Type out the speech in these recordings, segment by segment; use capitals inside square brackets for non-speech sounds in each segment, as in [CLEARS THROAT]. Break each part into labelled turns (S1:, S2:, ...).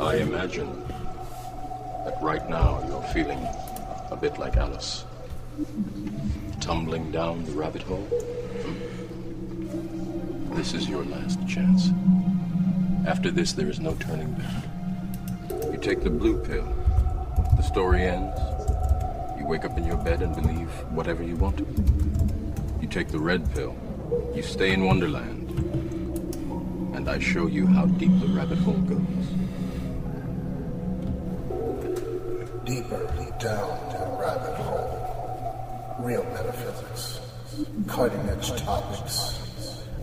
S1: I imagine that right now you're feeling a bit like Alice. Tumbling down the rabbit hole. Hmm? This is your last chance. After this, there is no turning back. You take the blue pill. The story ends. You wake up in your bed and believe whatever you want to. You take the red pill. You stay in Wonderland. And I show you how deep the rabbit hole goes.
S2: Down the rabbit hole. Real metaphysics. Cutting edge topics.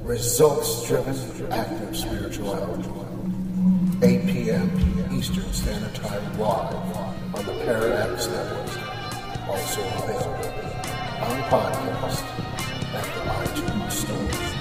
S2: Results driven active spirituality. 8 p.m. Eastern Standard Time live on the Parallax Network. Also available on podcast at the iTunes Store.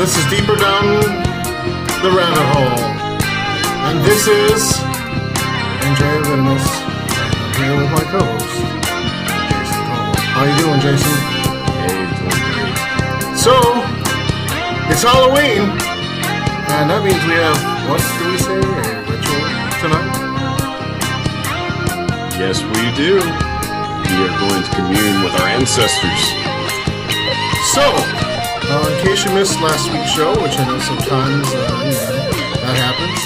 S3: This is Deeper Down the Rabbit Hole. And this is Andrea I'm here with my co-host, Jason Cole. How you doing, Jason?
S1: Hey, doing great.
S3: So, it's Halloween. And that means we have, what do we say, a ritual tonight?
S4: Yes, we do. We are going to commune with our ancestors.
S3: So, uh, in case you missed last week's show, which I know sometimes uh, you know, that happens.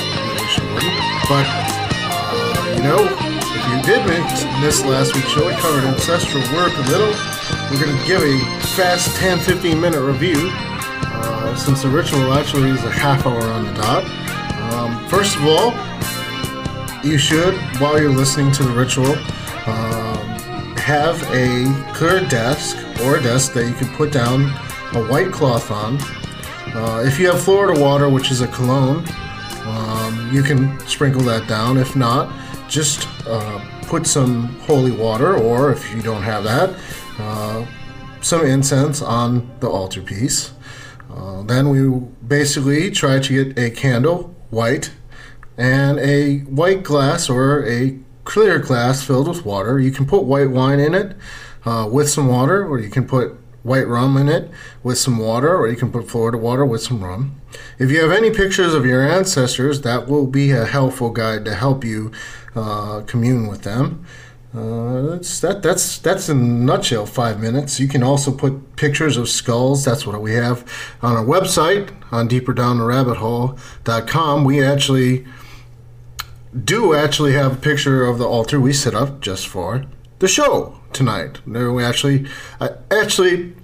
S3: But uh, you know, if you did miss, miss last week's show, we covered ancestral work a little. We're going to give a fast 10 15 minute review uh, since the ritual actually is a half hour on the dot. Um, first of all, you should, while you're listening to the ritual, um, have a clear desk or a desk that you can put down a white cloth on. Uh, if you have Florida water, which is a cologne, um, you can sprinkle that down. If not, just uh, put some holy water, or if you don't have that, uh, some incense on the altarpiece. Uh, then we basically try to get a candle, white, and a white glass or a clear glass filled with water. You can put white wine in it uh, with some water, or you can put white rum in it with some water, or you can put Florida water with some rum. If you have any pictures of your ancestors, that will be a helpful guide to help you uh, commune with them. Uh, that's that. That's that's in a nutshell. Five minutes. You can also put pictures of skulls. That's what we have on our website on deeperdowntherabbithole.com. We actually do actually have a picture of the altar we set up just for the show tonight. We actually, I actually,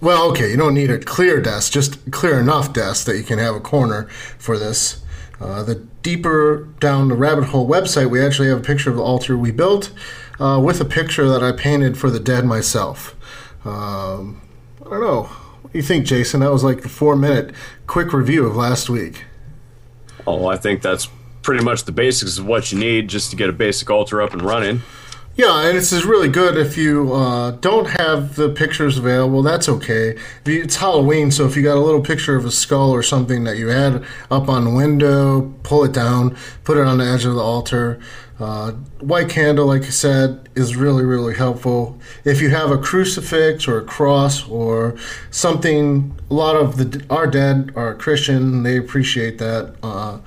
S3: well, okay, you don't need a clear desk, just clear enough desk that you can have a corner for this. Uh, the deeper down the rabbit hole website, we actually have a picture of the altar we built uh, with a picture that I painted for the dead myself. Um, I don't know. What do you think, Jason? That was like the four minute quick review of last week.
S4: Oh, I think that's pretty much the basics of what you need just to get a basic altar up and running.
S3: Yeah, and this is really good if you uh, don't have the pictures available. That's okay. It's Halloween, so if you got a little picture of a skull or something that you had up on the window, pull it down, put it on the edge of the altar. Uh, white candle, like I said, is really, really helpful. If you have a crucifix or a cross or something, a lot of the our dead are Christian. They appreciate that. Uh,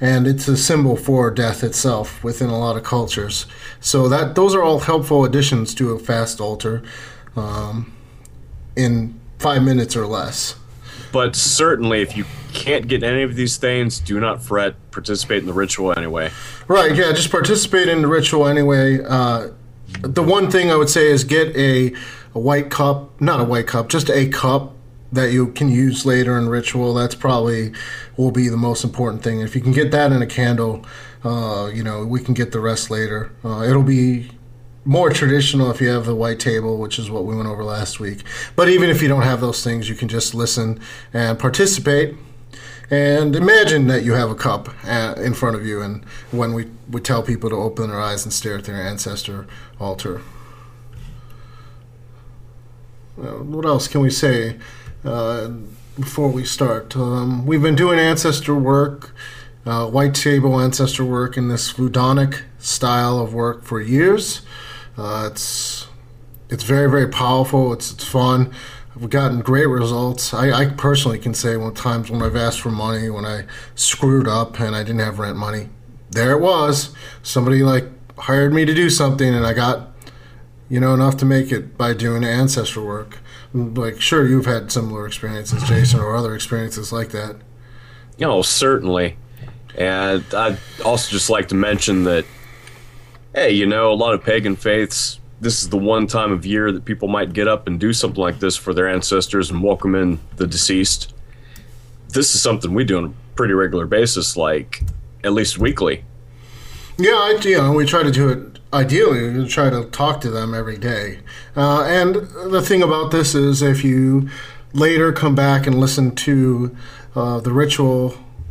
S3: and it's a symbol for death itself within a lot of cultures. So that those are all helpful additions to a fast altar um, in five minutes or less.
S4: But certainly, if you can't get any of these things, do not fret. Participate in the ritual anyway.
S3: Right? Yeah, just participate in the ritual anyway. Uh, the one thing I would say is get a, a white cup, not a white cup, just a cup that you can use later in ritual. That's probably will be the most important thing. If you can get that in a candle, uh, you know, we can get the rest later. Uh, it'll be more traditional if you have the white table, which is what we went over last week. But even if you don't have those things, you can just listen and participate. And imagine that you have a cup uh, in front of you, and when we, we tell people to open their eyes and stare at their ancestor altar. What else can we say uh, before we start? Um, we've been doing ancestor work, uh, white table ancestor work in this Vudanic style of work for years. Uh, it's it's very very powerful. It's it's fun. We've gotten great results. I, I personally can say when times when I've asked for money, when I screwed up and I didn't have rent money, there it was. Somebody like hired me to do something, and I got you know enough to make it by doing ancestor work. Like sure, you've had similar experiences, Jason, or other experiences like that.
S4: Know, certainly. And I'd also just like to mention that, hey, you know, a lot of pagan faiths, this is the one time of year that people might get up and do something like this for their ancestors and welcome in the deceased. This is something we do on a pretty regular basis, like at least weekly.
S3: Yeah, I, you know, we try to do it ideally. We try to talk to them every day. Uh, and the thing about this is, if you later come back and listen to uh, the ritual,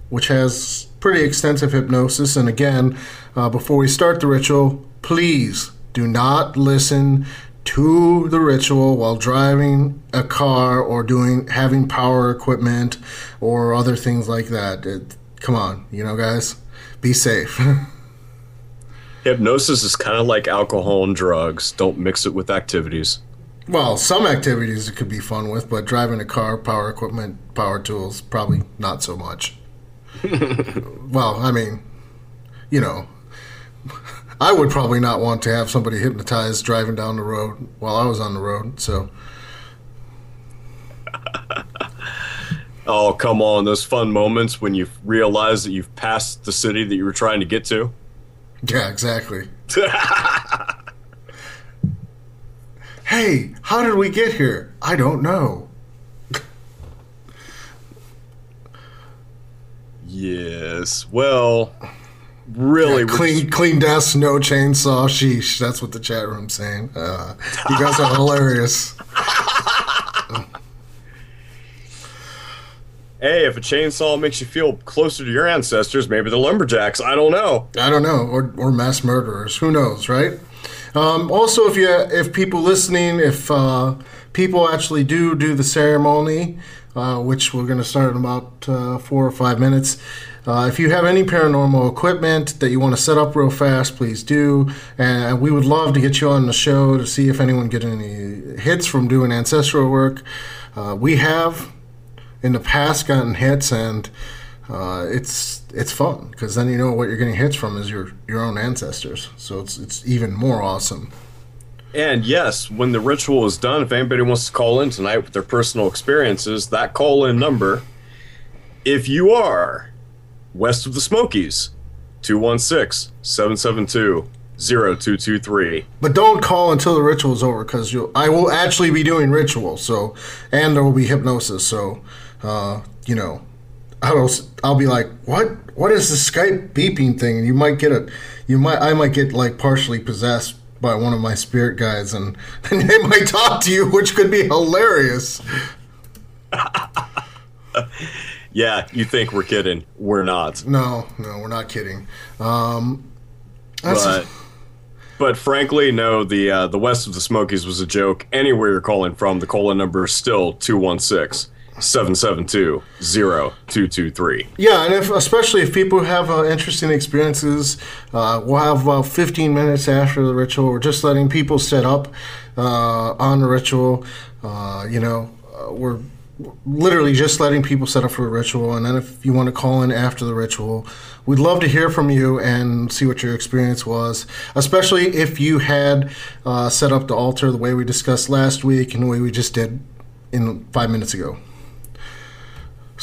S3: which has pretty extensive hypnosis. And again, uh, before we start the ritual, please do not listen to the ritual while driving a car or doing having power equipment or other things like that. It, come on, you know, guys, be safe. [LAUGHS]
S4: Hypnosis is kind of like alcohol and drugs. Don't mix it with activities.
S3: Well, some activities it could be fun with, but driving a car, power equipment, power tools, probably not so much. Well, I mean, you know, I would probably not want to have somebody hypnotized driving down the road while I was on the road. So.
S4: oh, come on. Those fun moments when you realize that you've passed the city that you were trying to get to.
S3: Yeah, exactly. [LAUGHS] hey, how did we get here? I don't know.
S4: Yes. Well, really,
S3: yeah, clean, clean desk, no chainsaw. Sheesh. That's what the chat room's saying. Uh, you guys are hilarious. [LAUGHS]
S4: hey, if a chainsaw makes you feel closer to your ancestors, maybe the lumberjacks. I don't know.
S3: I don't know, or or mass murderers. Who knows, right? Um, also, if you if people listening, if uh, people actually do do the ceremony, uh, which we're going to start in about uh, four or five minutes. Uh, if you have any paranormal equipment that you want to set up real fast, please do. And we would love to get you on the show to see if anyone get any hits from doing ancestral work. Uh, we have in the past gotten hits, and uh, it's it's fun because then you know what you're getting hits from is your your own ancestors. So it's it's even more awesome.
S4: And yes, when the ritual is done, if anybody wants to call in tonight with their personal experiences, that call in number, if you are west of the Smokies, 216 772 0223.
S3: But don't call until the ritual is over because I will actually be doing ritual, so and there will be hypnosis, so uh, you know. I'll, I'll be like, what? What is the Skype beeping thing? And you might get a, you might, I might get like partially possessed by one of my spirit guides, and, and [LAUGHS] they might talk to you, which could be hilarious. [LAUGHS]
S4: yeah, you think we're kidding? We're not.
S3: No, no, we're not kidding. Um,
S4: but, but frankly, no. The uh, the west of the Smokies was a joke. Anywhere you're calling from, the Cola number is still two one six. 772-0223.
S3: Yeah, and if especially if people have uh, interesting experiences, uh, we'll have about 15 minutes after the ritual. We're just letting people set up uh, on the ritual. Uh, you know, uh, we're literally just letting people set up for the ritual. And then if you want to call in after the ritual, we'd love to hear from you and see what your experience was, especially if you had uh, set up the altar the way we discussed last week and the way we just did in five minutes ago.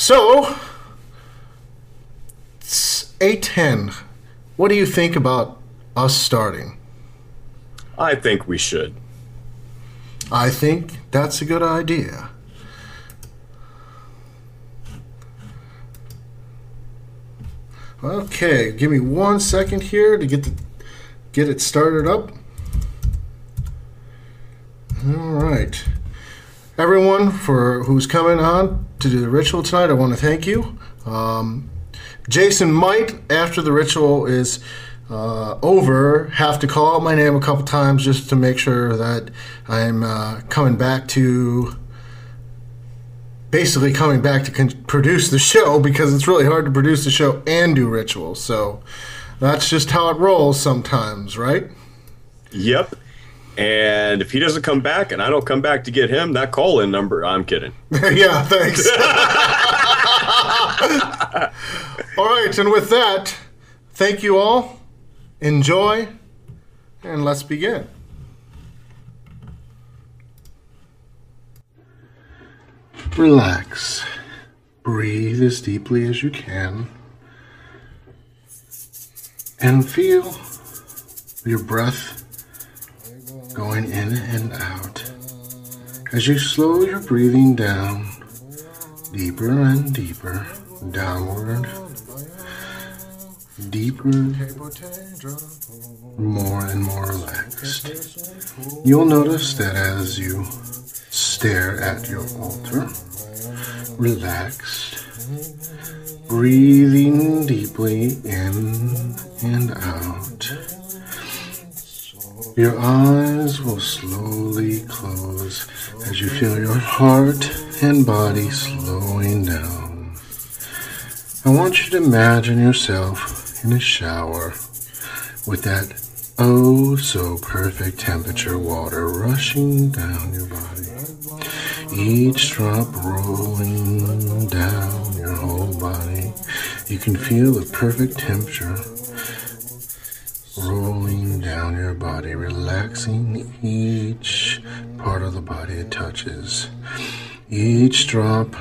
S3: So, it's A10. What do you think about us starting?
S4: I think we should.
S3: I think that's a good idea. Okay, give me one second here to get the get it started up. All right everyone for who's coming on to do the ritual tonight. I want to thank you. Um, Jason might, after the ritual is uh, over, have to call out my name a couple times just to make sure that I'm uh, coming back to basically coming back to con- produce the show because it's really hard to produce the show and do rituals. So that's just how it rolls sometimes, right?
S4: Yep. And if he doesn't come back and I don't come back to get him, that call in number, I'm kidding. [LAUGHS]
S3: yeah, thanks. [LAUGHS] all right, and with that, thank you all. Enjoy, and let's begin. Relax. Breathe as deeply as you can. And feel your breath going in and out. As you slow your breathing down, deeper and deeper, downward, deeper, more and more relaxed. You'll notice that as you stare at your altar, relaxed, breathing deeply in and out. Your eyes will slowly close as you feel your heart and body slowing down. I want you to imagine yourself in a shower with that oh so perfect temperature water rushing down your body. Each drop rolling down your whole body. You can feel the perfect temperature rolling down your body, relaxing each part of the body it touches. Each drop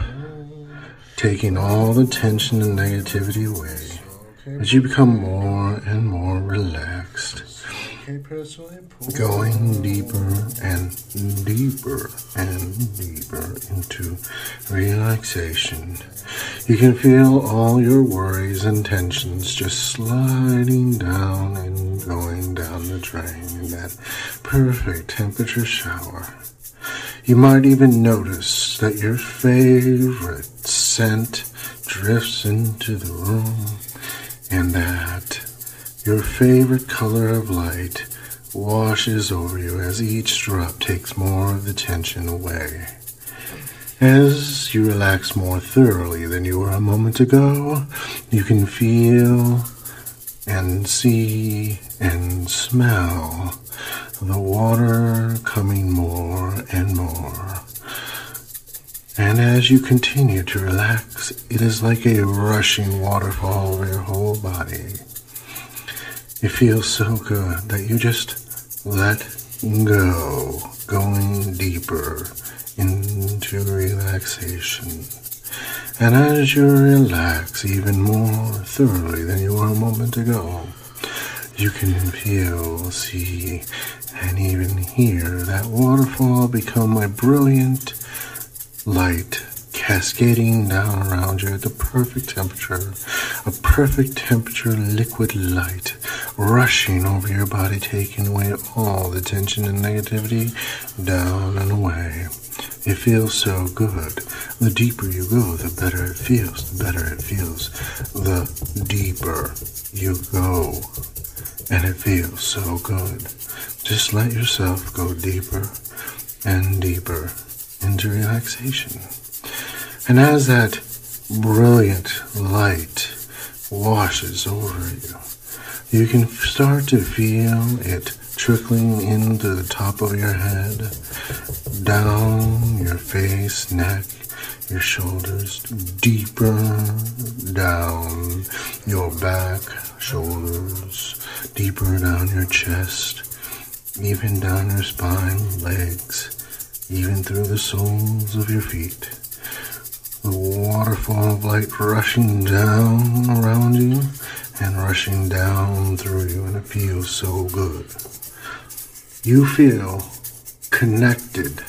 S3: taking all the tension and negativity away as you become more and more relaxed. Going deeper and deeper and deeper into relaxation. You can feel all your worries and tensions just sliding down and going down the drain in that perfect temperature shower. You might even notice that your favorite scent drifts into the room and that your favorite color of light washes over you as each drop takes more of the tension away. As you relax more thoroughly than you were a moment ago, you can feel and see and smell the water coming more and more. And as you continue to relax, it is like a rushing waterfall over your whole body. It feels so good that you just let go, going deeper into relaxation. And as you relax even more thoroughly than you were a moment ago, you can feel, see, and even hear that waterfall become a brilliant light cascading down around you at the perfect temperature, a perfect temperature liquid light rushing over your body, taking away all the tension and negativity down and away. It feels so good. The deeper you go, the better it feels. The better it feels, the deeper you go. And it feels so good. Just let yourself go deeper and deeper into relaxation. And as that brilliant light washes over you, you can start to feel it trickling into the top of your head, down your face, neck, your shoulders, deeper down your back, shoulders, deeper down your chest, even down your spine, legs, even through the soles of your feet the waterfall of light rushing down around you and rushing down through you, and it feels so good. You feel connected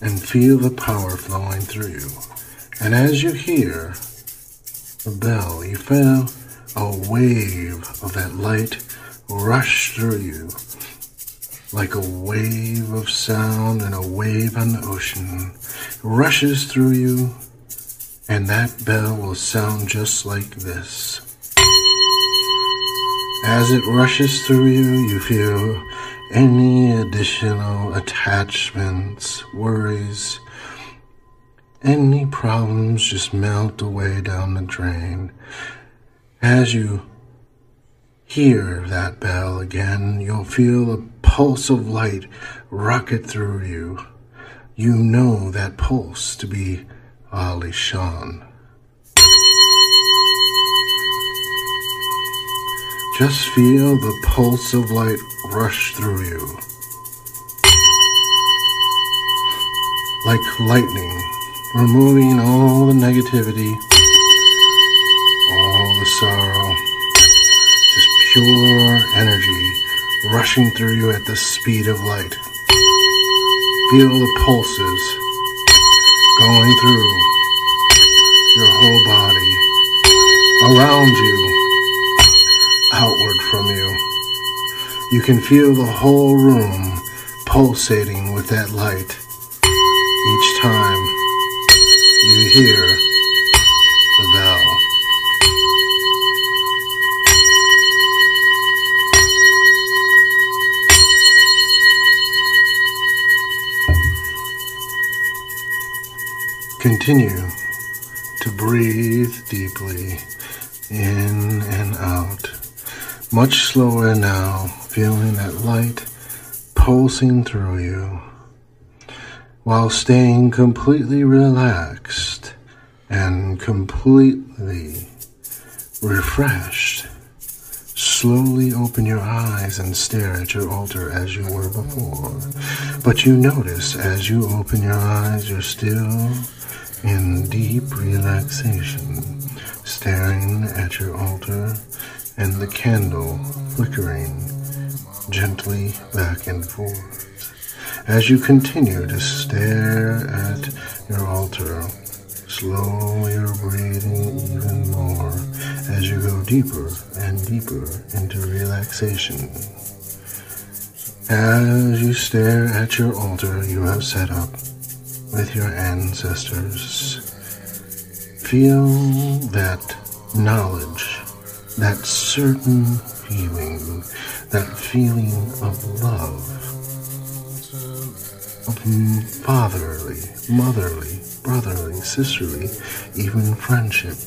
S3: and feel the power flowing through you. And as you hear the bell, you feel a wave of that light rush through you. Like a wave of sound and a wave on the ocean rushes through you, and that bell will sound just like this. As it rushes through you, you feel any additional attachments, worries, any problems just melt away down the drain. As you hear that bell again, you'll feel a pulse of light rocket through you. You know that pulse to be Ali Shan. Just feel the pulse of light rush through you. Like lightning, removing all the negativity, all the sorrow, pure energy rushing through you at the speed of light. Feel the pulses going through your whole body, around you, outward from you. You can feel the whole room pulsating with that light each time you hear Continue to breathe deeply in and out. Much slower now, feeling that light pulsing through you while staying completely relaxed and completely refreshed. Slowly open your eyes and stare at your altar as you were before. But you notice as you open your eyes, you're still in deep relaxation, staring at your altar and the candle flickering gently back and forth. As you continue to stare at your altar, slow you're breathing even more as you go deeper and deeper into relaxation. As you stare at your altar you have set up with your ancestors, feel that knowledge, that certain feeling, that feeling of love, of fatherly, motherly, brotherly, sisterly, even friendship.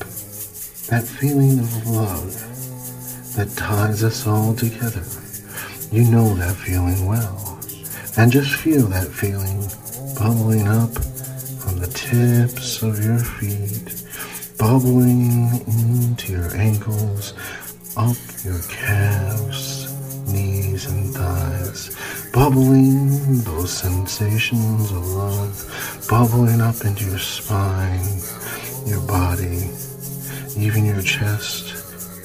S3: That feeling of love that ties us all together. You know that feeling well. And just feel that feeling bubbling up from the tips of your feet, bubbling into your ankles, up your calves, knees, and thighs, bubbling those sensations of love, bubbling up into your spine, your body, even your chest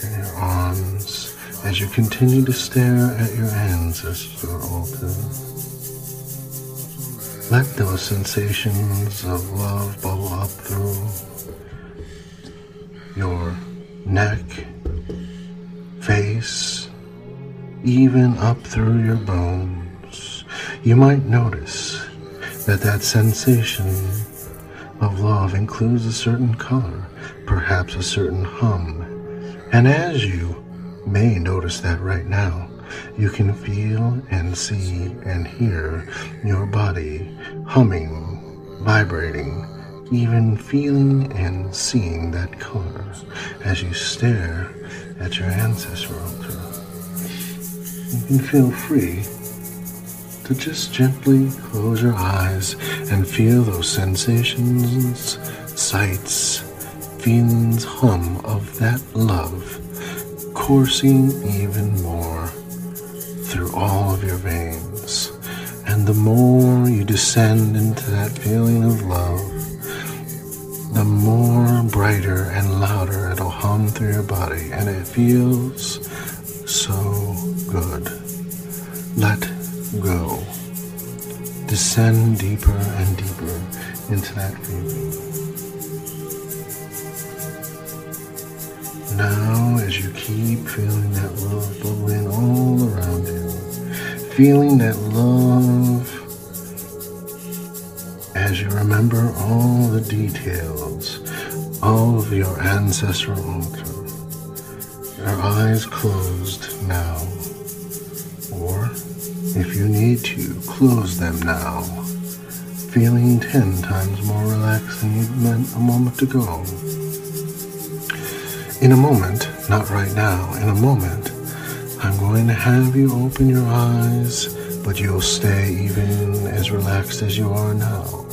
S3: and your arms as you continue to stare at your ancestor altar. Let those sensations of love bubble up through your neck, face, even up through your bones. You might notice that that sensation of love includes a certain color, perhaps a certain hum. And as you may notice that right now, you can feel and see and hear your body humming, vibrating, even feeling and seeing that color as you stare at your ancestral altar. You can feel free to just gently close your eyes and feel those sensations, sights, feelings, hum of that love coursing even more through all of your veins. And the more you descend into that feeling of love, the more brighter and louder it'll hum through your body. And it feels so good. Let go. Descend deeper and deeper into that feeling. Now, as you keep feeling that love bubbling all around you, feeling that love as you remember all the details of your ancestral altar. Your eyes closed now, or if you need to, close them now, feeling ten times more relaxed than you meant a moment ago. In a moment, not right now, in a moment, I'm going to have you open your eyes, but you'll stay even as relaxed as you are now.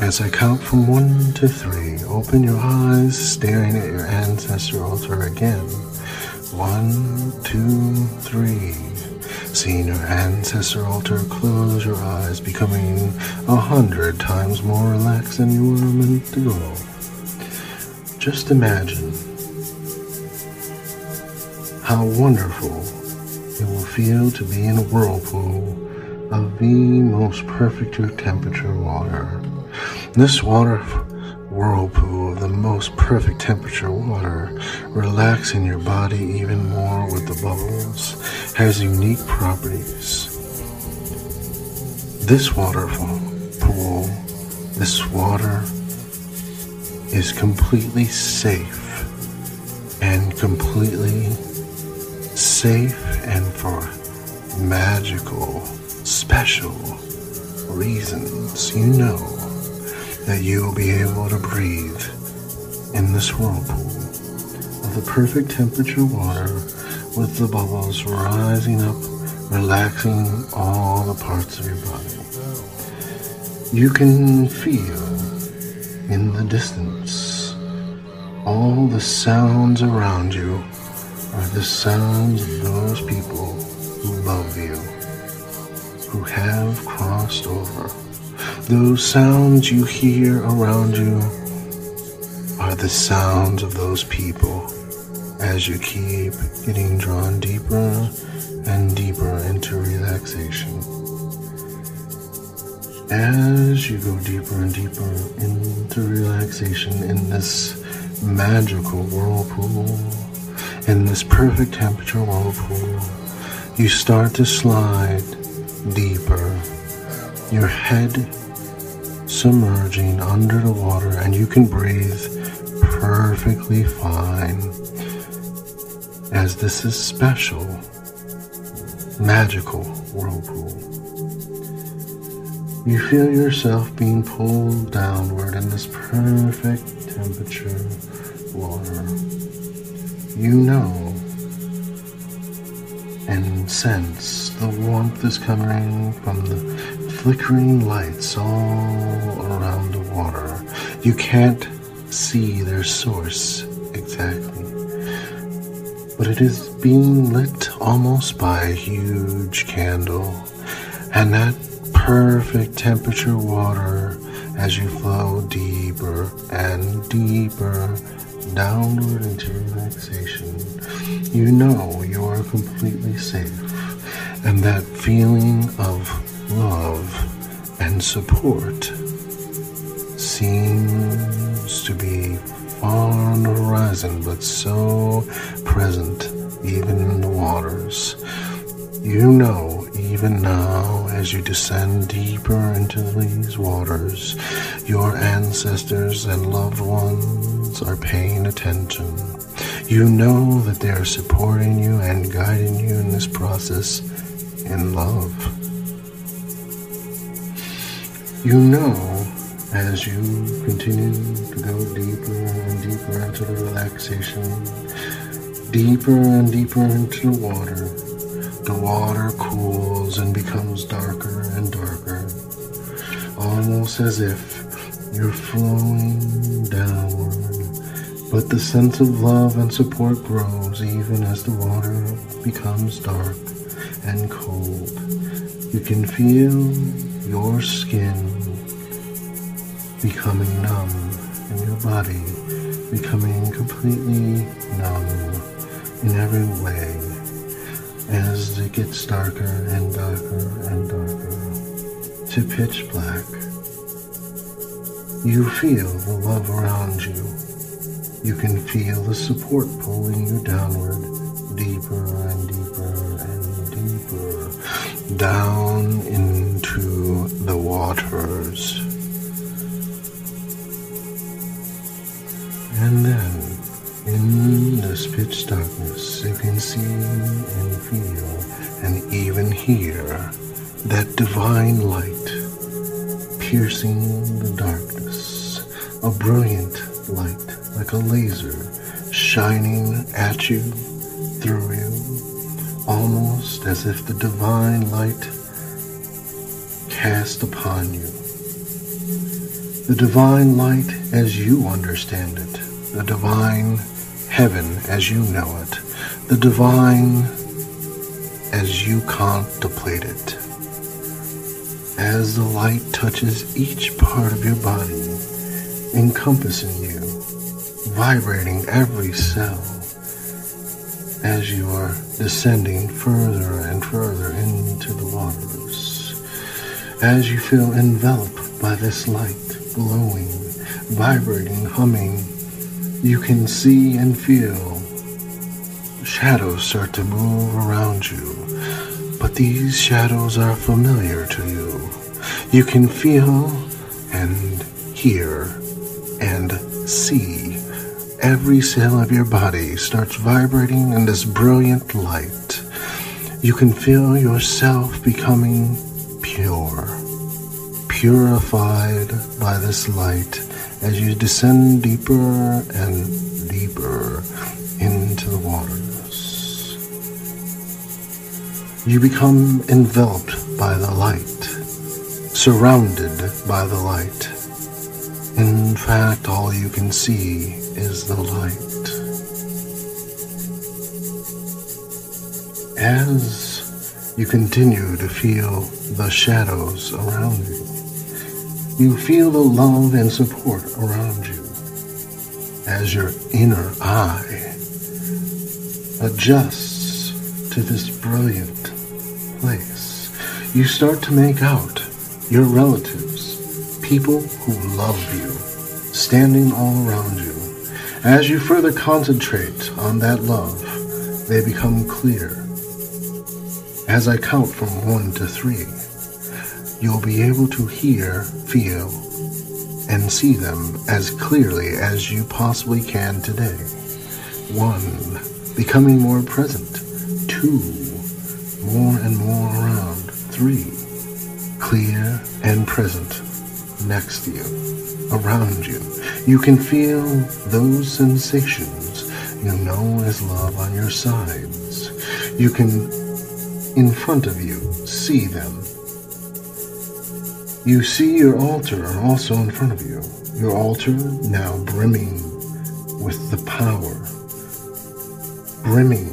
S3: As I count from one to three, open your eyes, staring at your ancestor altar again. One, two, three. Seeing your ancestor altar, close your eyes, becoming a hundred times more relaxed than you were a minute ago. Just imagine how wonderful it will feel to be in a whirlpool of the most perfect temperature water. This water whirlpool of the most perfect temperature water, relaxing your body even more with the bubbles, has unique properties. This waterfall pool, this water is completely safe and completely safe and for magical, special reasons. You know that you will be able to breathe in this whirlpool of the perfect temperature water with the bubbles rising up, relaxing all the parts of your body. You can feel in the distance all the sounds around you are the sounds of those people who love you, who have crossed over those sounds you hear around you are the sounds of those people as you keep getting drawn deeper and deeper into relaxation. As you go deeper and deeper into relaxation in this magical whirlpool, in this perfect temperature whirlpool, you start to slide deeper. Your head submerging under the water and you can breathe perfectly fine as this is special magical whirlpool you feel yourself being pulled downward in this perfect temperature water you know and sense the warmth is coming from the flickering lights all around the water. You can't see their source exactly, but it is being lit almost by a huge candle, and that perfect temperature water as you flow deeper and deeper downward into relaxation. You know you are completely safe, and that feeling of love and support seems to be far on the horizon, but so present even in the waters. You know, even now, as you descend deeper into these waters, your ancestors and loved ones are paying attention. You know that they are supporting you and guiding you in this process in love. You know, as you continue to go deeper and deeper into the relaxation, deeper and deeper into the water, the water cools and becomes darker and darker, almost as if you're flowing downward. But the sense of love and support grows even as the water becomes dark and cold. You can feel your skin becoming numb and your body becoming completely numb in every way as it gets darker and darker and darker to pitch black. You feel the love around you. You can feel the support pulling you downward deeper and deeper and deeper down into the waters. And then, in this pitch darkness, you can see and feel and even hear that divine light piercing the darkness, like a laser shining at you, through you, almost as if the divine light cast upon you. The divine light as you understand it, the divine heaven as you know it, the divine as you contemplate it. As the light touches each part of your body, encompassing you, vibrating every cell as you are descending further and further into the waters. As you feel enveloped by this light, glowing, vibrating, humming, you can see and feel shadows start to move around you. But these shadows are familiar to you. You can feel and hear and see. Every cell of your body starts vibrating in this brilliant light. You can feel yourself becoming pure, purified by this light as you descend deeper and deeper into the waters. You become enveloped by the light, surrounded by the light. In fact, all you can see is the light. As you continue to feel the shadows around you, you feel the love and support around you as your inner eye adjusts to this brilliant place. You start to make out your relatives, people who love you, standing all around you. As you further concentrate on that love, they become clear. As I count from one to three, you'll be able to hear, feel, and see them as clearly as you possibly can today. One, becoming more present. Two, more and more around. Three, clear and present next to you, around you. You can feel those sensations you know as love on your sides. You can, in front of you, see them. You see your altar also in front of you. Your altar now brimming with the power, brimming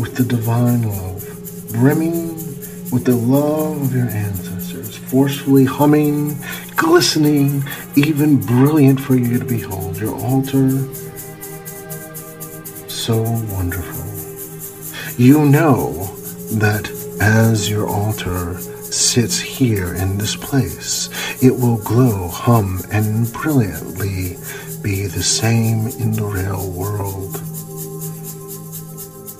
S3: with the divine love, brimming with the love of your ancestors, forcefully humming, glistening, even brilliant for you to behold. Your altar, so wonderful. You know that as your altar sits here in this place, it will glow, hum, and brilliantly be the same in the real world.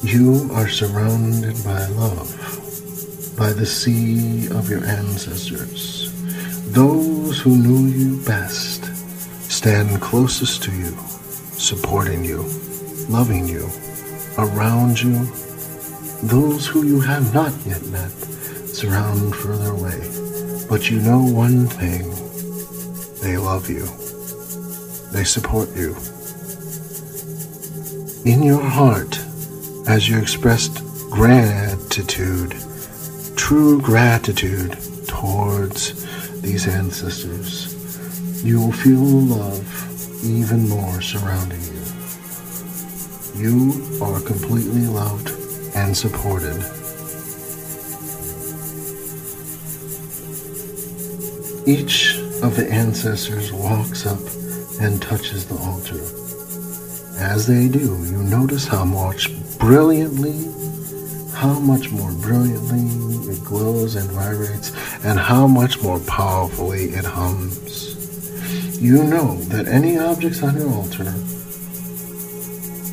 S3: You are surrounded by love, by the sea of your ancestors. Those who knew you best stand closest to you, supporting you, loving you, around you. Those who you have not yet met surround further away. But you know one thing they love you, they support you. In your heart, as you expressed gratitude, true gratitude towards these ancestors, you will feel love even more surrounding you. You are completely loved and supported. Each of the ancestors walks up and touches the altar. As they do, you notice how much brilliantly, how much more brilliantly it glows and vibrates, and how much more powerfully it hums. You know that any objects on your altar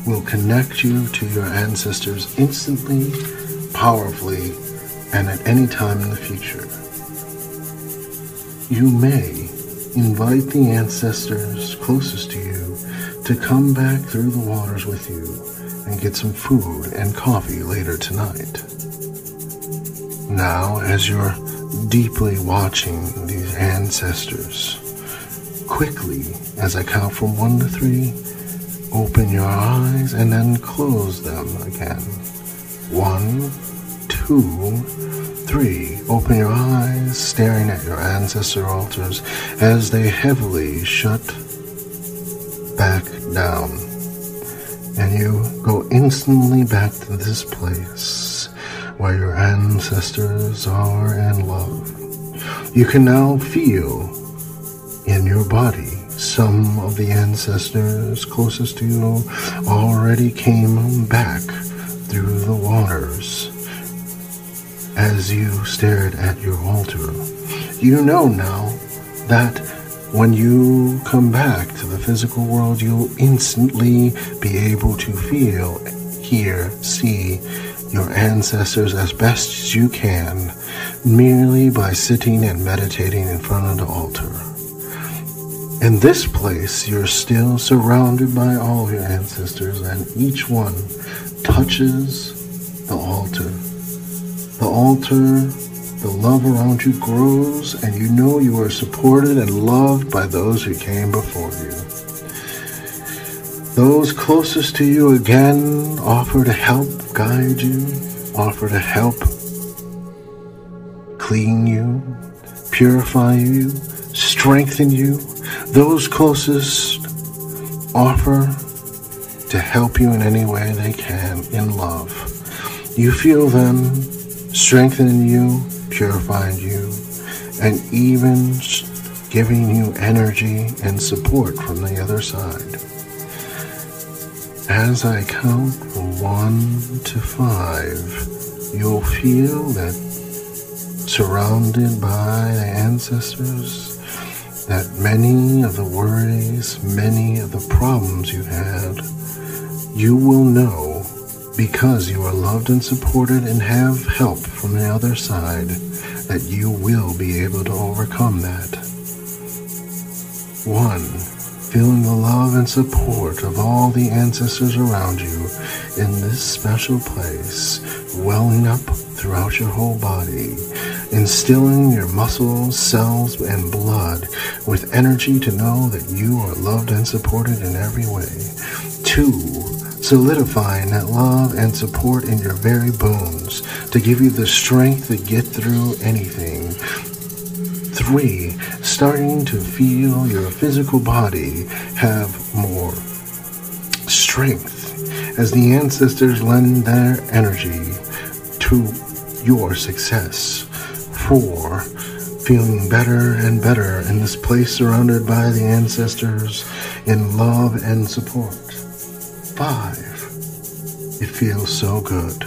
S3: will connect you to your ancestors instantly, powerfully and at any time in the future. You may invite the ancestors closest to you to come back through the waters with you and get some food and coffee later tonight. Now, as you're deeply watching these ancestors, quickly, as I count from one to three, open your eyes and then close them again. One, two, three. Open your eyes, staring at your ancestor altars as they heavily shut back down. You go instantly back to this place where your ancestors are in love. You can now feel in your body some of the ancestors closest to you already came back through the waters as you stared at your altar. You know now that when you come back to the physical world, you'll instantly be able to feel, hear, see your ancestors as best as you can merely by sitting and meditating in front of the altar. In this place, you're still surrounded by all your ancestors, and each one touches the altar. The altar, the love around you grows, and you know you are supported and loved by those who came before you. Those closest to you again offer to help guide you, offer to help clean you, purify you, strengthen you. Those closest offer to help you in any way they can in love. You feel them strengthening you, purifying you, and even giving you energy and support from the other side. As I count from one to five, you'll feel that surrounded by the ancestors, that many of the worries, many of the problems you had, you will know because you are loved and supported and have help from the other side that you will be able to overcome that. One, feeling the love and support of all the ancestors around you in this special place, welling up throughout your whole body, instilling your muscles, cells, and blood with energy to know that you are loved and supported in every way. Two, solidifying that love and support in your very bones to give you the strength to get through anything. Three, starting to feel your physical body have more strength as the ancestors lend their energy to your success. Four, feeling better and better in this place surrounded by the ancestors in love and support. Five, it feels so good.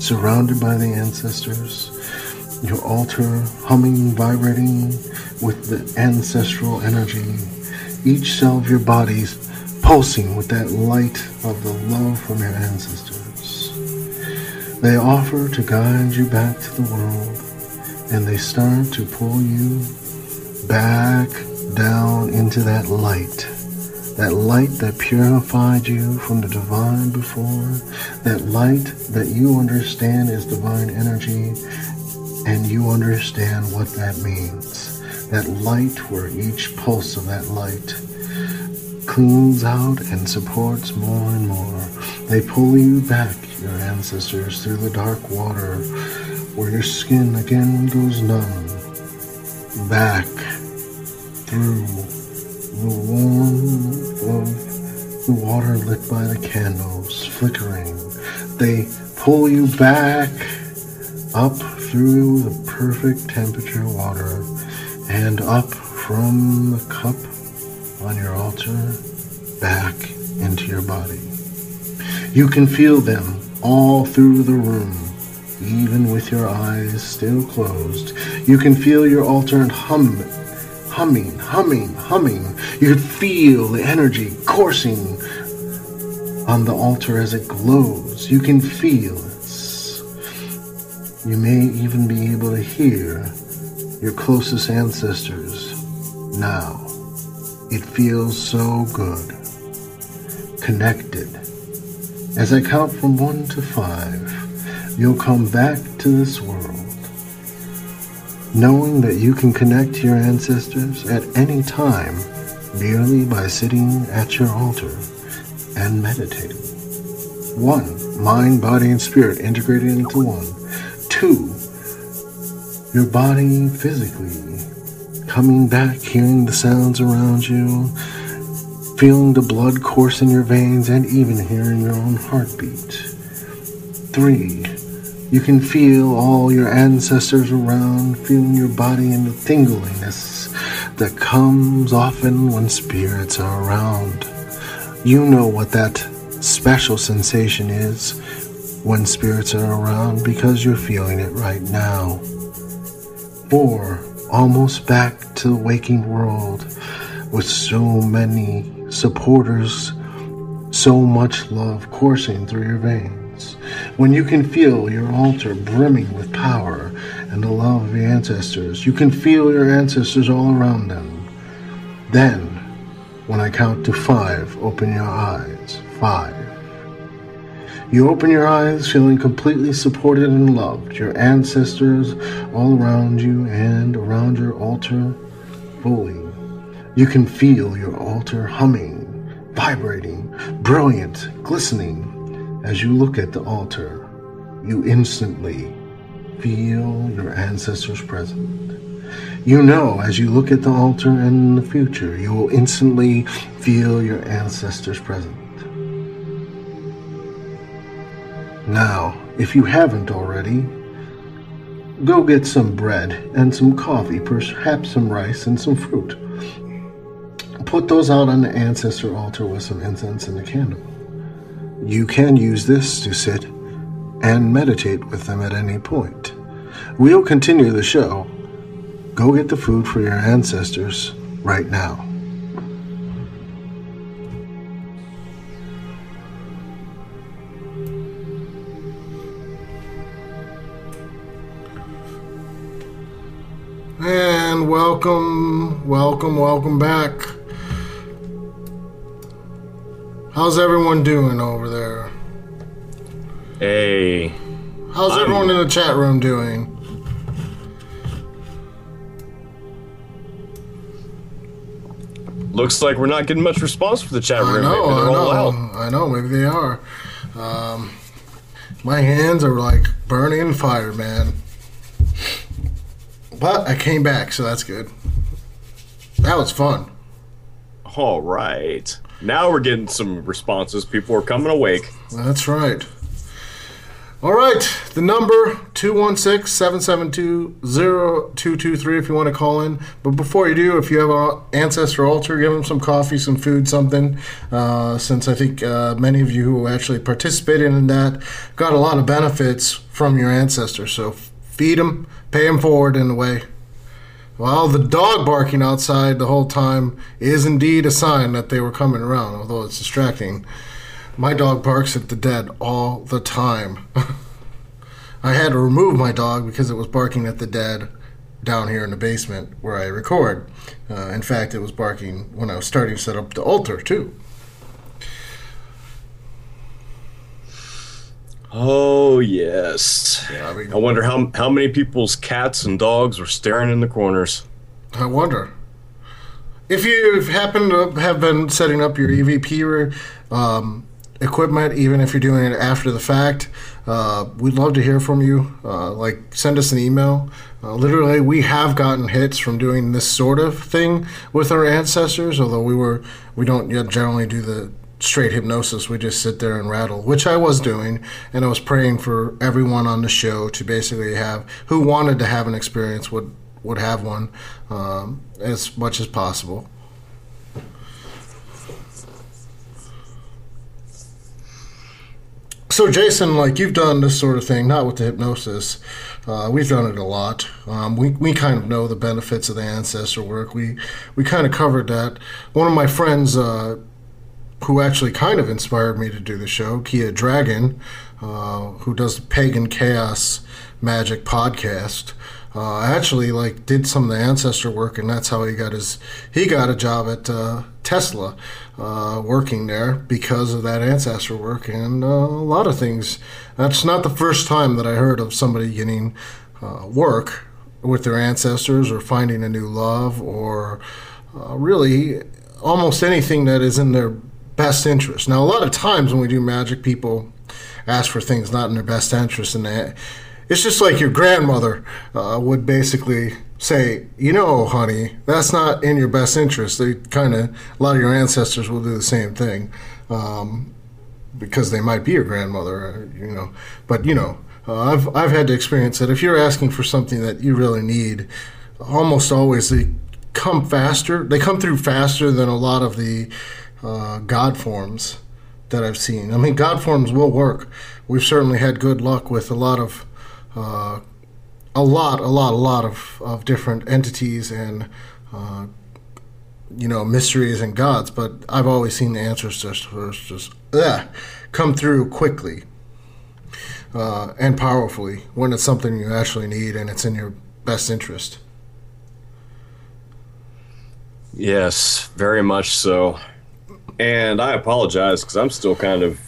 S3: Surrounded by the ancestors, your altar humming, vibrating with the ancestral energy, each cell of your body's pulsing with that light of the love from your ancestors. They offer to guide you back to the world, and they start to pull you back down into that light. That light that purified you from the divine before, that light that you understand is divine energy, and you understand what that means. That light where each pulse of that light cleans out and supports more and more. They pull you back, your ancestors, through the dark water where your skin again goes numb. Back through the warmth of the water lit by the candles flickering. They pull you back up through the perfect temperature water and up from the cup on your altar back into your body. You can feel them all through the room, even with your eyes still closed. You can feel your altar and hum, humming, humming, humming. You can feel the energy coursing on the altar as it glows. You can feel it.
S2: You may even be able to hear your closest ancestors now. It feels so good. Connected. As I count from one to five, you'll come back to this world knowing that you can connect to your ancestors at any time merely by sitting at your altar and meditating. One, mind, body, and spirit integrated into one. Two, your body physically coming back, hearing the sounds around you, feeling the blood course in your veins, and even hearing your own heartbeat. Three, you can feel all your ancestors around, feeling your body in the tingliness that comes often when spirits are around. You know what that special sensation is when spirits are around because you're feeling it right now. Or almost back to the waking world with so many supporters, so much love coursing through your veins. When you can feel your altar brimming with power and the love of your ancestors, you can feel your ancestors all around them. Then, when I count to five, open your eyes. Five. You open your eyes feeling completely supported and loved. Your ancestors all around you and around your altar fully. You can feel your altar humming, vibrating, brilliant, glistening. As you look at the altar, you instantly feel your ancestors present. You know, as you look at the altar in the future, you will instantly feel your ancestors present. Now, if you haven't already, go get some bread and some coffee, perhaps some rice and some fruit. Put those out on the ancestor altar with some incense and a candle. You can use this to sit and meditate with them at any point. We'll continue the show. Go get the food for your ancestors right now.
S3: And welcome, welcome, welcome back. How's everyone doing over there?
S4: Hey,
S3: How's
S4: I'm-
S3: everyone in the chat room doing?
S4: looks like we're not getting much response from the chat room.
S3: I know,
S4: Maybe
S3: I
S4: they're all
S3: know,
S4: out.
S3: I know. Maybe they are. Um, my hands are like burning in fire, man. But I came back, so that's good. That was fun.
S4: All right. Now we're getting some responses. People are coming awake.
S3: That's right. All right, the number 216-772-0223 if you want to call in. But before you do, if you have an ancestor altar, give them some coffee, some food, something. Uh, since I think uh, many of you who actually participated in that got a lot of benefits from your ancestors. So feed them, pay them forward in a way. Well, the dog barking outside the whole time is indeed a sign that they were coming around, although it's distracting. My dog barks at the dead all the time. [LAUGHS] I had to remove my dog because it was barking at the dead down here in the basement where I record. Uh, in fact, it was barking when I was starting to set up the altar, too.
S4: Oh yes.
S3: Yeah, I mean,
S4: I wonder how how many people's cats and dogs were staring in the corners.
S3: I wonder. If you happen to have been setting up your EVP um, equipment, even if you're doing it after the fact, uh, we'd love to hear from you. Uh, like, send us an email. Uh, literally, we have gotten hits from doing this sort of thing with our ancestors. Although we were, we don't yet generally do the straight hypnosis. We just sit there and rattle, which I was doing, and I was praying for everyone on the show to basically have who wanted to have an experience would would have one um, as much as possible. So, Jason, like you've done this sort of thing, not with the hypnosis. Uh, we've done it a lot. Um, we, we kind of know the benefits of the ancestor work. We we kind of covered that. One of my friends, uh, who actually kind of inspired me to do the show, Kia Dragon, uh, who does the Pagan Chaos magic podcast. Uh, actually, like did some of the ancestor work, and that's how he got his he got a job at uh, Tesla, uh, working there because of that ancestor work and uh, a lot of things. That's not the first time that I heard of somebody getting uh, work with their ancestors or finding a new love or really almost anything that is in their best interest. Now, a lot of times when we do magic, people ask for things not in their best interest, and that it's just like your grandmother uh, would basically say, you know, honey, that's not in your best interest. They kind of, a lot of your ancestors will do the same thing um, because they might be your grandmother, you know. But, you know, uh, I've, I've had to experience that if you're asking for something that you really need, almost always they come faster. They come through faster than a lot of the uh, God forms that I've seen. I mean, God forms will work. We've certainly had good luck with a lot of uh, a lot, a lot, a lot of, of different entities and uh, you know mysteries and gods. But I've always seen the answers just just, ugh, come through quickly uh, and powerfully when it's something you actually need and it's in your best interest.
S4: Yes, very much so. And I apologize because I'm still kind of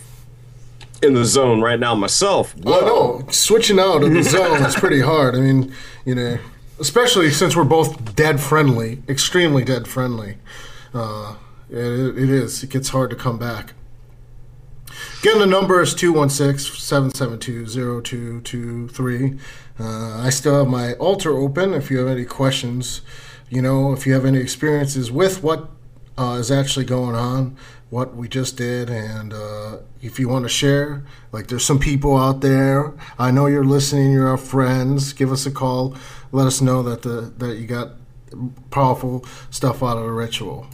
S4: in the zone right now myself.
S3: Oh no, switching out of the [LAUGHS] zone is pretty hard. I mean, you know, especially since we're both dead friendly, extremely dead friendly. Uh, it, it is. It gets hard to come back. Again, the number is 216 772 0223. Uh, I still have my altar open if you have any questions. You know, if you have any experiences with what uh, is actually going on, what we just did, and uh, if you want to share, like there's some people out there. I know you're listening. You're our friends. Give us a call. Let us know that the that you got powerful stuff out of the ritual.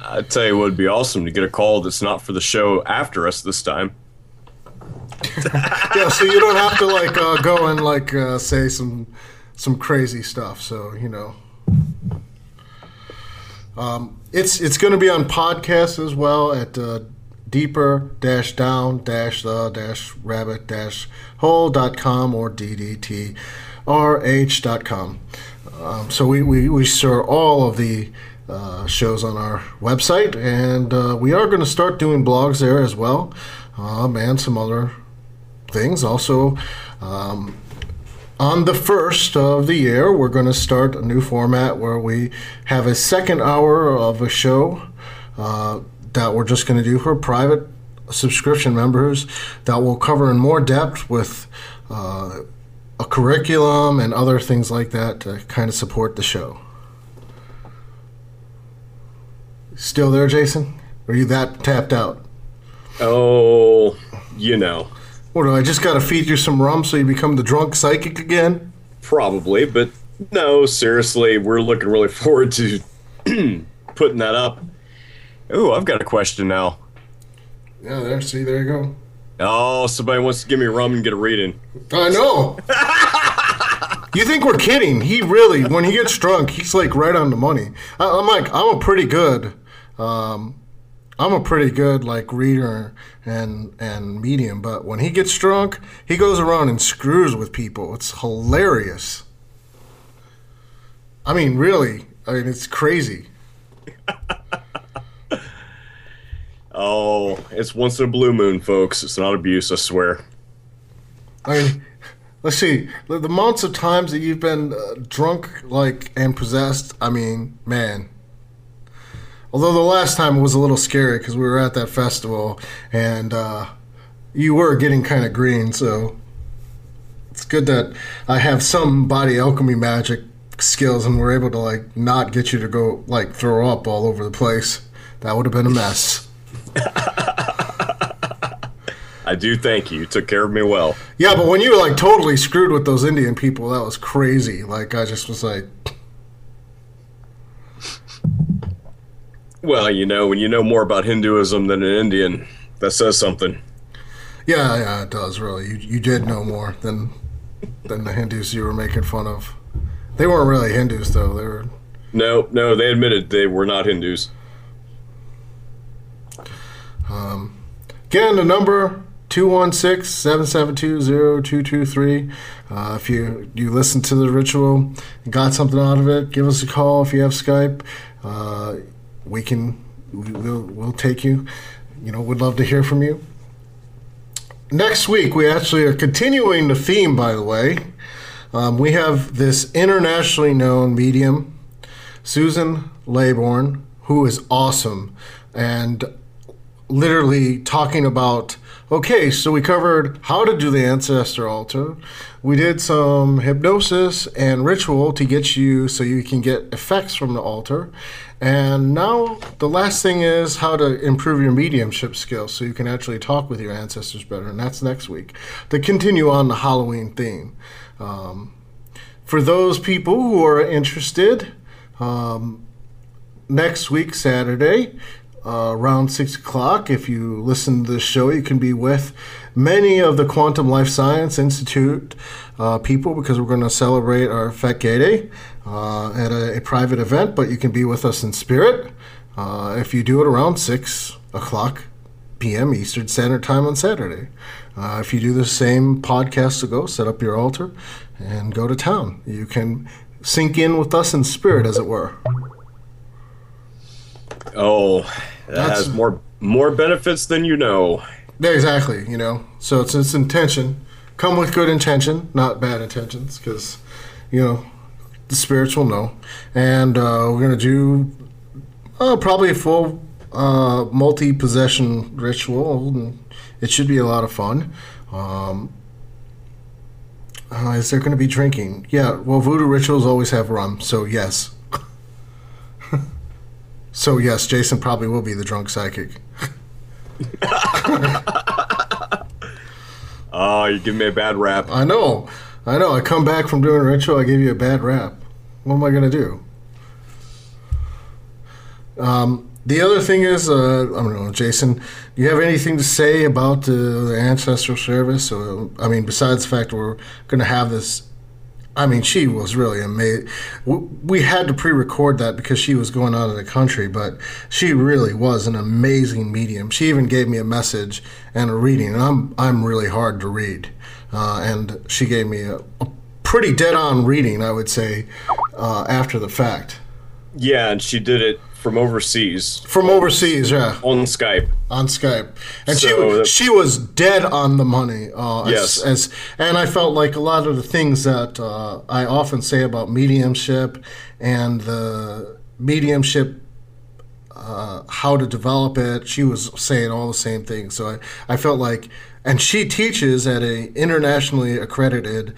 S4: I tell you, what would be awesome to get a call that's not for the show after us this time. [LAUGHS]
S3: yeah, so you don't have to like uh, go and like uh, say some some crazy stuff. So you know. Um, it's it's going to be on podcast as well at uh, deeper dash down dash the dash rabbit dash hole dot com or ddt dot com. Um, so we, we, we store all of the uh, shows on our website, and uh, we are going to start doing blogs there as well, um, and some other things. Also, um, on the first of the year, we're going to start a new format where we have a second hour of a show uh, that we're just going to do for private subscription members that will cover in more depth with uh, a curriculum and other things like that to kind of support the show. Still there, Jason? Are you that tapped out?
S4: Oh, you know.
S3: What do I just got to feed you some rum so you become the drunk psychic again?
S4: Probably, but no, seriously, we're looking really [LAUGHS] forward to [CLEARS THROAT] putting that up. Oh, I've got a question now.
S3: Yeah, there. See, there you go.
S4: Oh, somebody wants to give me rum and get a reading.
S3: I know. [LAUGHS] you think we're kidding? He really, when he gets drunk, he's like right on the money. I, am like, I'm a pretty good. Um, I'm a pretty good like reader and and medium, but when he gets drunk, he goes around and screws with people. It's hilarious. I mean, really, I mean, it's crazy. [LAUGHS]
S4: oh, it's once in a blue moon, folks. It's not abuse, I swear.
S3: I mean, let's see the, the amounts of times that you've been uh, drunk, like and possessed. I mean, man, Although the last time it was a little scary because we were at that festival and uh, you were getting kind of green, so it's good that I have some body alchemy magic skills and we're able to like not get you to go like throw up all over the place. That would have been a mess. [LAUGHS]
S4: I do thank you. You took care of me well.
S3: Yeah, but when you were like totally screwed with those Indian people, that was crazy. Like I just was like
S4: Well, you know, when you know more about Hinduism than an Indian, that says something.
S3: Yeah, yeah, it does really. You you did know more than than the Hindus you were making fun of. They weren't really Hindus though. They were.
S4: No, no, they admitted they were not Hindus.
S3: Um, again, the number 216-772-0223. Uh, if you you listen to the ritual and got something out of it, give us a call if you have Skype. Uh, we can we, we'll we'll take you. You know, we'd love to hear from you. Next week, we actually are continuing the theme. By the way, um, we have this internationally known medium, Susan Laybourne, who is awesome, and literally talking about okay, so we covered how to do the ancestor altar. We did some hypnosis and ritual to get you so you can get effects from the altar. And now the last thing is how to improve your mediumship skills so you can actually talk with your ancestors better. And that's next week to continue on the Halloween theme. Um, for those people who are interested, um, next week, Saturday, uh, around six o'clock. If you listen to the show, you can be with many of the Quantum Life Science Institute uh, people because we're going to celebrate our Fet Gede uh, at a, a, private event. But you can be with us in spirit uh, if you do it around six o'clock p.m. Eastern Standard Time on Saturday. Uh, if you do the same podcast to go, set up your altar and go to town. You can sink in with us in spirit, as it were.
S4: Oh, that That's, has more more benefits than you know.
S3: Yeah, exactly. You know, so it's its intention. Come with good intention, not bad intentions, because you know the spirits will know. And uh, we're gonna do uh, probably a full uh, multi possession ritual. And it should be a lot of fun. Um, uh, is there going to be drinking? Yeah, well, voodoo rituals always have rum, so yes. [LAUGHS] So yes, Jason probably will be the drunk psychic. [LAUGHS]
S4: oh, you give me a bad rap.
S3: I know, I know. I come back from doing ritual, I give you a bad rap. What am I gonna do? Um, the other thing is, uh, I don't know, Jason. Do you have anything to say about uh, the ancestral service? Or, I mean, besides the fact we're to have this I mean, she was really amazing. We had to pre-record that because she was going out of the country, but she really was an amazing medium. She even gave me a message and a reading, and I'm I'm really hard to read, uh, and she gave me a, a pretty dead-on reading, I would say, uh, after the fact.
S4: Yeah, and she did it from overseas.
S3: From overseas, yeah.
S4: On Skype.
S3: On Skype, and so she she was dead on the money. Uh, yes. As, as, and I felt like a lot of the things that uh, I often say about mediumship and the mediumship. Uh, how to develop it. She was saying all the same things. So I, I felt like, and she teaches at a internationally accredited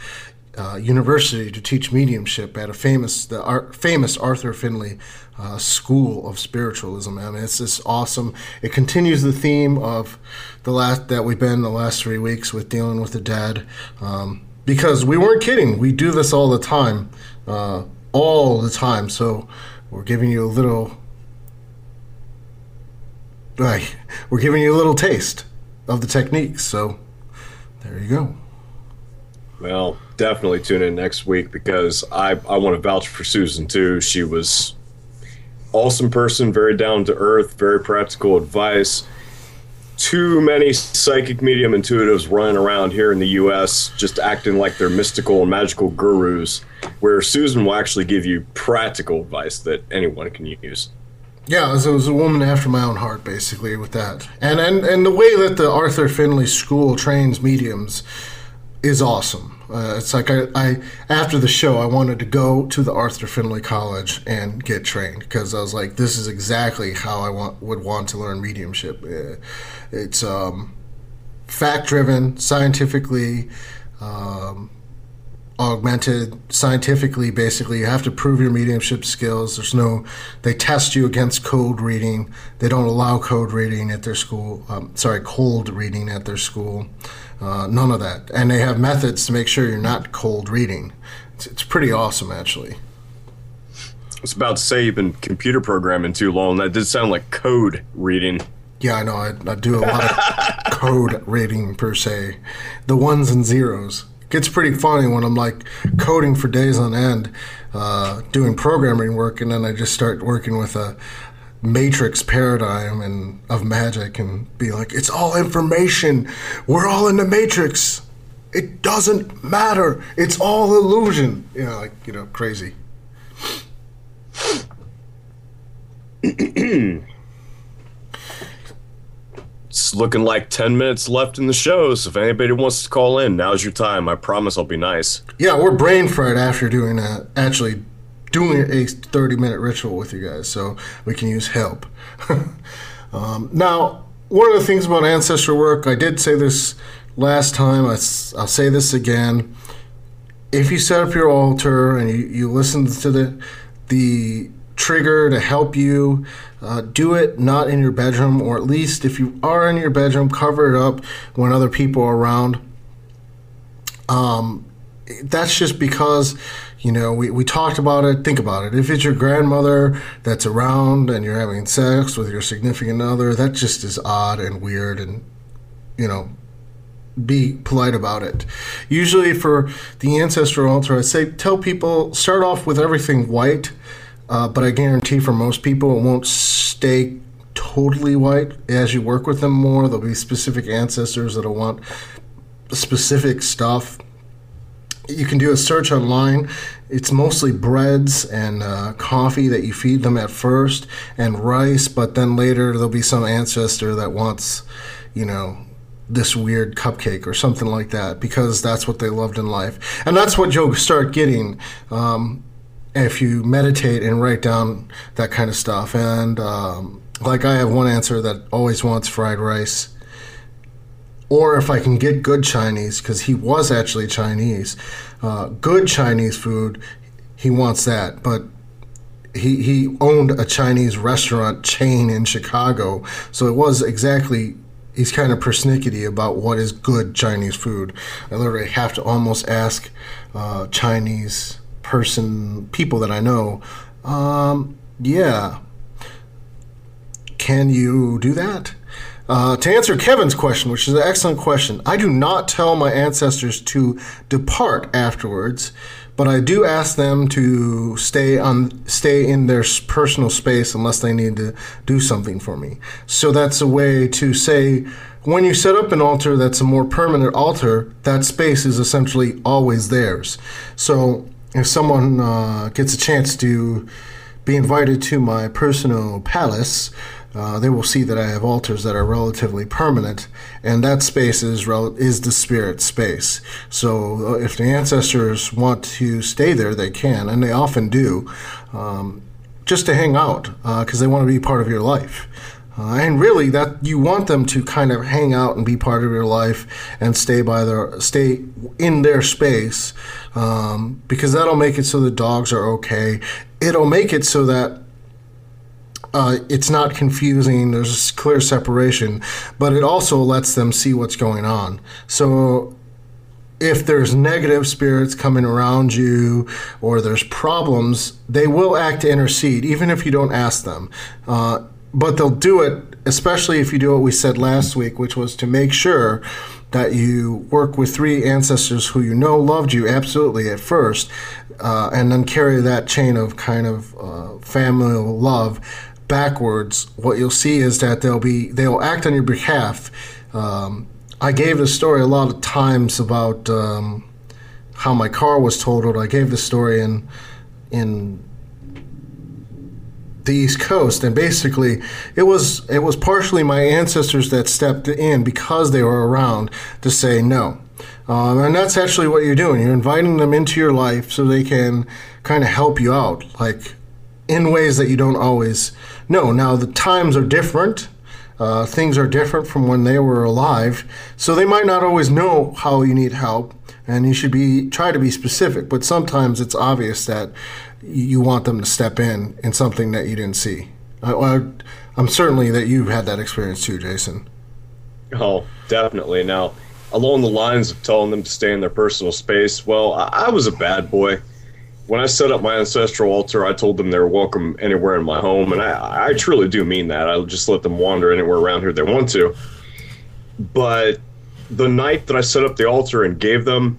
S3: uh, university to teach mediumship at a famous the Ar- famous Arthur Findlay uh, school of spiritualism. I mean, it's just awesome. It continues the theme of the last that we've been the last three weeks with dealing with the dead, um, because we weren't kidding. We do this all the time, uh, all the time. So we're giving you a little. Right, we're giving you a little taste of the techniques. So there you go.
S4: Well, definitely tune in next week because I, I want to vouch for Susan too. She was awesome person, very down to earth, very practical advice. Too many psychic medium intuitives running around here in the US just acting like they're mystical and magical gurus, where Susan will actually give you practical advice that anyone can use.
S3: Yeah, it was a woman after my own heart, basically, with that. And, and, and the way that the Arthur Findlay School trains mediums is awesome. Uh, it's like I, I, after the show, I wanted to go to the Arthur Findlay College and get trained because I was like, this is exactly how I want would want to learn mediumship. Uh, it's um, fact driven, scientifically um, augmented, scientifically. Basically, you have to prove your mediumship skills. There's no, they test you against code reading. They don't allow code reading at their school. Um, sorry, cold reading at their school. Uh, none of that. And they have methods to make sure you're not cold reading. It's, it's pretty awesome, actually.
S4: I was about to say you've been computer programming too long. That did sound like code reading.
S3: Yeah, I know. I, I do a lot of [LAUGHS] code reading per se. The ones and zeros. Gets pretty funny when I'm like coding for days on end, uh, doing programming work, and then I just start working with a matrix paradigm and of magic and be like it's all information. We're all in the matrix. It doesn't matter. It's all illusion. You know like you know crazy [CLEARS THROAT]
S4: It's looking like 10 minutes left in the show, so if anybody wants to call in, now's your time. I promise I'll be nice.
S3: yeah we're brain fried after doing that actually doing a 30 minute ritual with you guys so we can use help [LAUGHS] um, now one of the things about ancestor work i did say this last time I, will say this again if you set up your altar and you, you listen to the the trigger to help you uh, do it not in your bedroom or at least if you are in your bedroom cover it up when other people are around. Um, that's just because you know we, we talked about it. Think about it. If it's your grandmother that's around and you're having sex with your significant other that just is odd and weird and you know be polite about it. Usually for the ancestral altar i say tell people start off with everything white uh, but i guarantee for most people it won't stay totally white as you work with them more there'll be specific ancestors that'll want specific stuff you can do a search online. It's mostly breads and uh, coffee that you feed them at first, and rice, but then later there'll be some ancestor that wants, you know, this weird cupcake or something like that because that's what they loved in life. And that's what you'll start getting um, if you meditate and write down that kind of stuff. And um, like I have one answer that always wants fried rice or if I can get good Chinese, because he was actually Chinese, uh, good Chinese food, he wants that. But he, he owned a Chinese restaurant chain in Chicago, so it was exactly. He's kind of persnickety about what is good Chinese food. I literally have to almost ask uh, Chinese person, people that I know, um, yeah, can you do that? Uh, to answer Kevin's question, which is an excellent question, I do not tell my ancestors to depart afterwards, but I do ask them to stay on stay in their personal space unless they need to do something for me. So that's a way to say when you set up an altar that's a more permanent altar, that space is essentially always theirs. So if someone uh, gets a chance to be invited to my personal palace, uh, they will see that I have altars that are relatively permanent, and that space is rel- is the spirit space. So uh, if the ancestors want to stay there, they can, and they often do, um, just to hang out because uh, they want to be part of your life. Uh, and really, that you want them to kind of hang out and be part of your life and stay by their stay in their space um, because that'll make it so the dogs are okay. It'll make it so that uh, it's not confusing. There's clear separation, but it also lets them see what's going on. So if there's negative spirits coming around you or there's problems, they will act to intercede, even if you don't ask them. Uh, but they'll do it, especially if you do what we said last week, which was to make sure that you work with three ancestors who you know loved you absolutely at first, uh, and then carry that chain of kind of uh, familial love backwards. What you'll see is that they'll be they'll act on your behalf. Um, I gave the story a lot of times about um, how my car was totaled. I gave the story in in the East Coast, and basically, it was it was partially my ancestors that stepped in because they were around to say no, um, and that's actually what you're doing. You're inviting them into your life so they can kind of help you out, like in ways that you don't always know. Now the times are different. Uh, things are different from when they were alive, so they might not always know how you need help, and you should be try to be specific. But sometimes it's obvious that you want them to step in in something that you didn't see. I, am certainly that you've had that experience too, Jason.
S4: Oh, definitely. Now, along the lines of telling them to stay in their personal space, well, I, I was a bad boy. When I set up my ancestral altar, I told them they were welcome anywhere in my home, and I, I truly do mean that. I'll just let them wander anywhere around here they want to. But the night that I set up the altar and gave them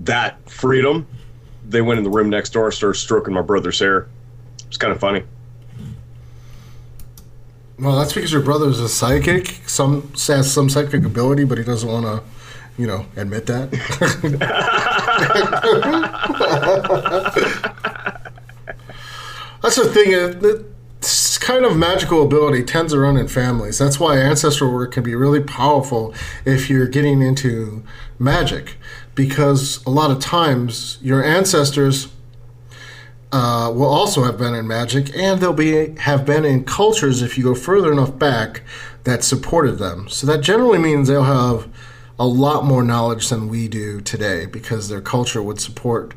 S4: that freedom, they went in the room next door and started stroking my brother's hair. It's kind of funny.
S3: Well, that's because your brother is a psychic. Some has some psychic ability, but he doesn't want to, you know, admit that. [LAUGHS] that's the thing. This kind of magical ability tends to run in families. That's why ancestral work can be really powerful if you're getting into magic, because a lot of times your ancestors uh, will also have been in magic, and they'll be have been in cultures if you go further enough back that supported them. So that generally means they'll have a lot more knowledge than we do today because their culture would support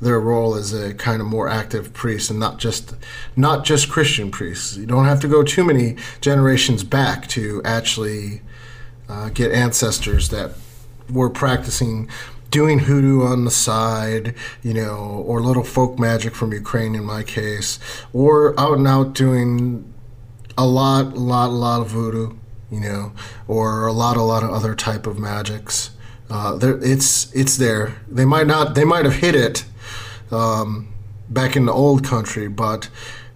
S3: their role as a kind of more active priest and not just not just Christian priests. You don't have to go too many generations back to actually uh, get ancestors that were practicing doing hoodoo on the side, you know, or little folk magic from Ukraine in my case, or out and out doing a lot, a lot, a lot of voodoo, you know, or a lot, a lot of other type of magics. Uh, there, it's it's there. They might not, they might have hit it um, back in the old country, but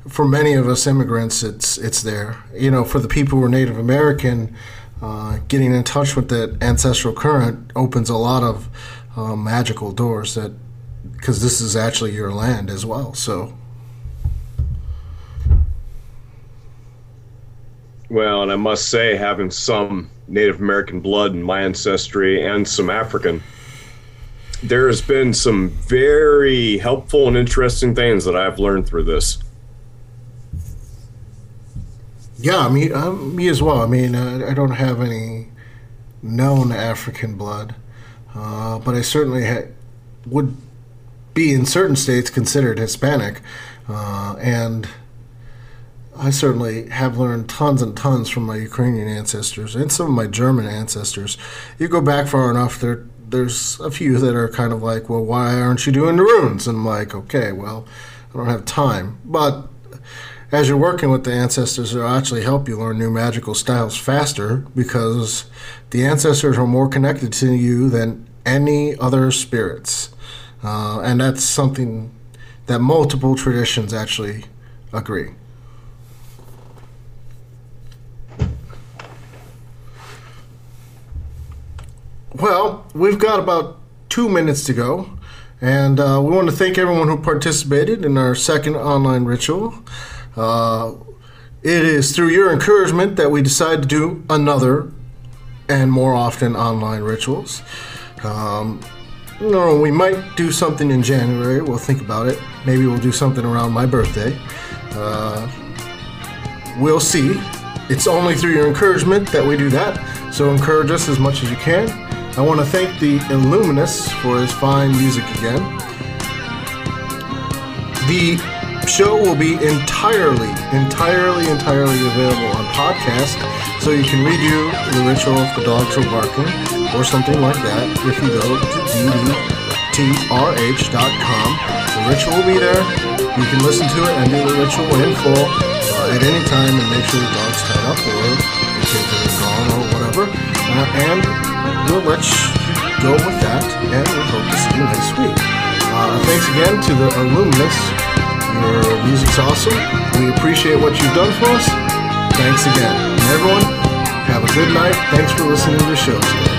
S3: for many of us immigrants, it's it's there. You know, for the people who are Native American, uh, getting in touch with that ancestral current opens a lot of uh, magical doors that because this is actually your land as well. So
S4: Well, and I must say, having some Native American blood in my ancestry and some African, there has been some very helpful and interesting things that I've learned through this.
S3: yeah, me uh, me as well. I mean, uh, I don't have any known African blood, uh, but I certainly ha- would be in certain states considered Hispanic, uh, and I certainly have learned tons and tons from my Ukrainian ancestors and some of my German ancestors. You go back far enough, there there's a few that are kind of like, well, why aren't you doing the runes? And I'm like, okay, well, I don't have time. But as you're working with the ancestors, it'll actually help you learn new magical styles faster because the ancestors are more connected to you than any other spirits. Uh, and that's something that multiple traditions actually agree. Well, we've got about two minutes to go, and uh, we want to thank everyone who participated in our second online ritual. Uh, it is through your encouragement that we decided to do another and more often online rituals. Um, we might do something in January. We'll think about it. Maybe we'll do something around my birthday. Uh, we'll see. It's only through your encouragement that we do that. So encourage us as much as you can. I want to thank the Illuminus for his fine music again. The show will be entirely, entirely, entirely available on podcast, so you can redo the ritual if the dogs are barking or something like that if you go to ddtrh.com. The ritual will be there. You can listen to it and do the ritual in full uh, at any time and make sure the dog's tied up or the kids are gone or whatever. Uh, and we'll let you go with that, and we hope to see you next week. Uh, thanks again to the Illuminus. Your uh, music's awesome. We appreciate what you've done for us. Thanks again. And everyone, have a good night. Thanks for listening to the show today.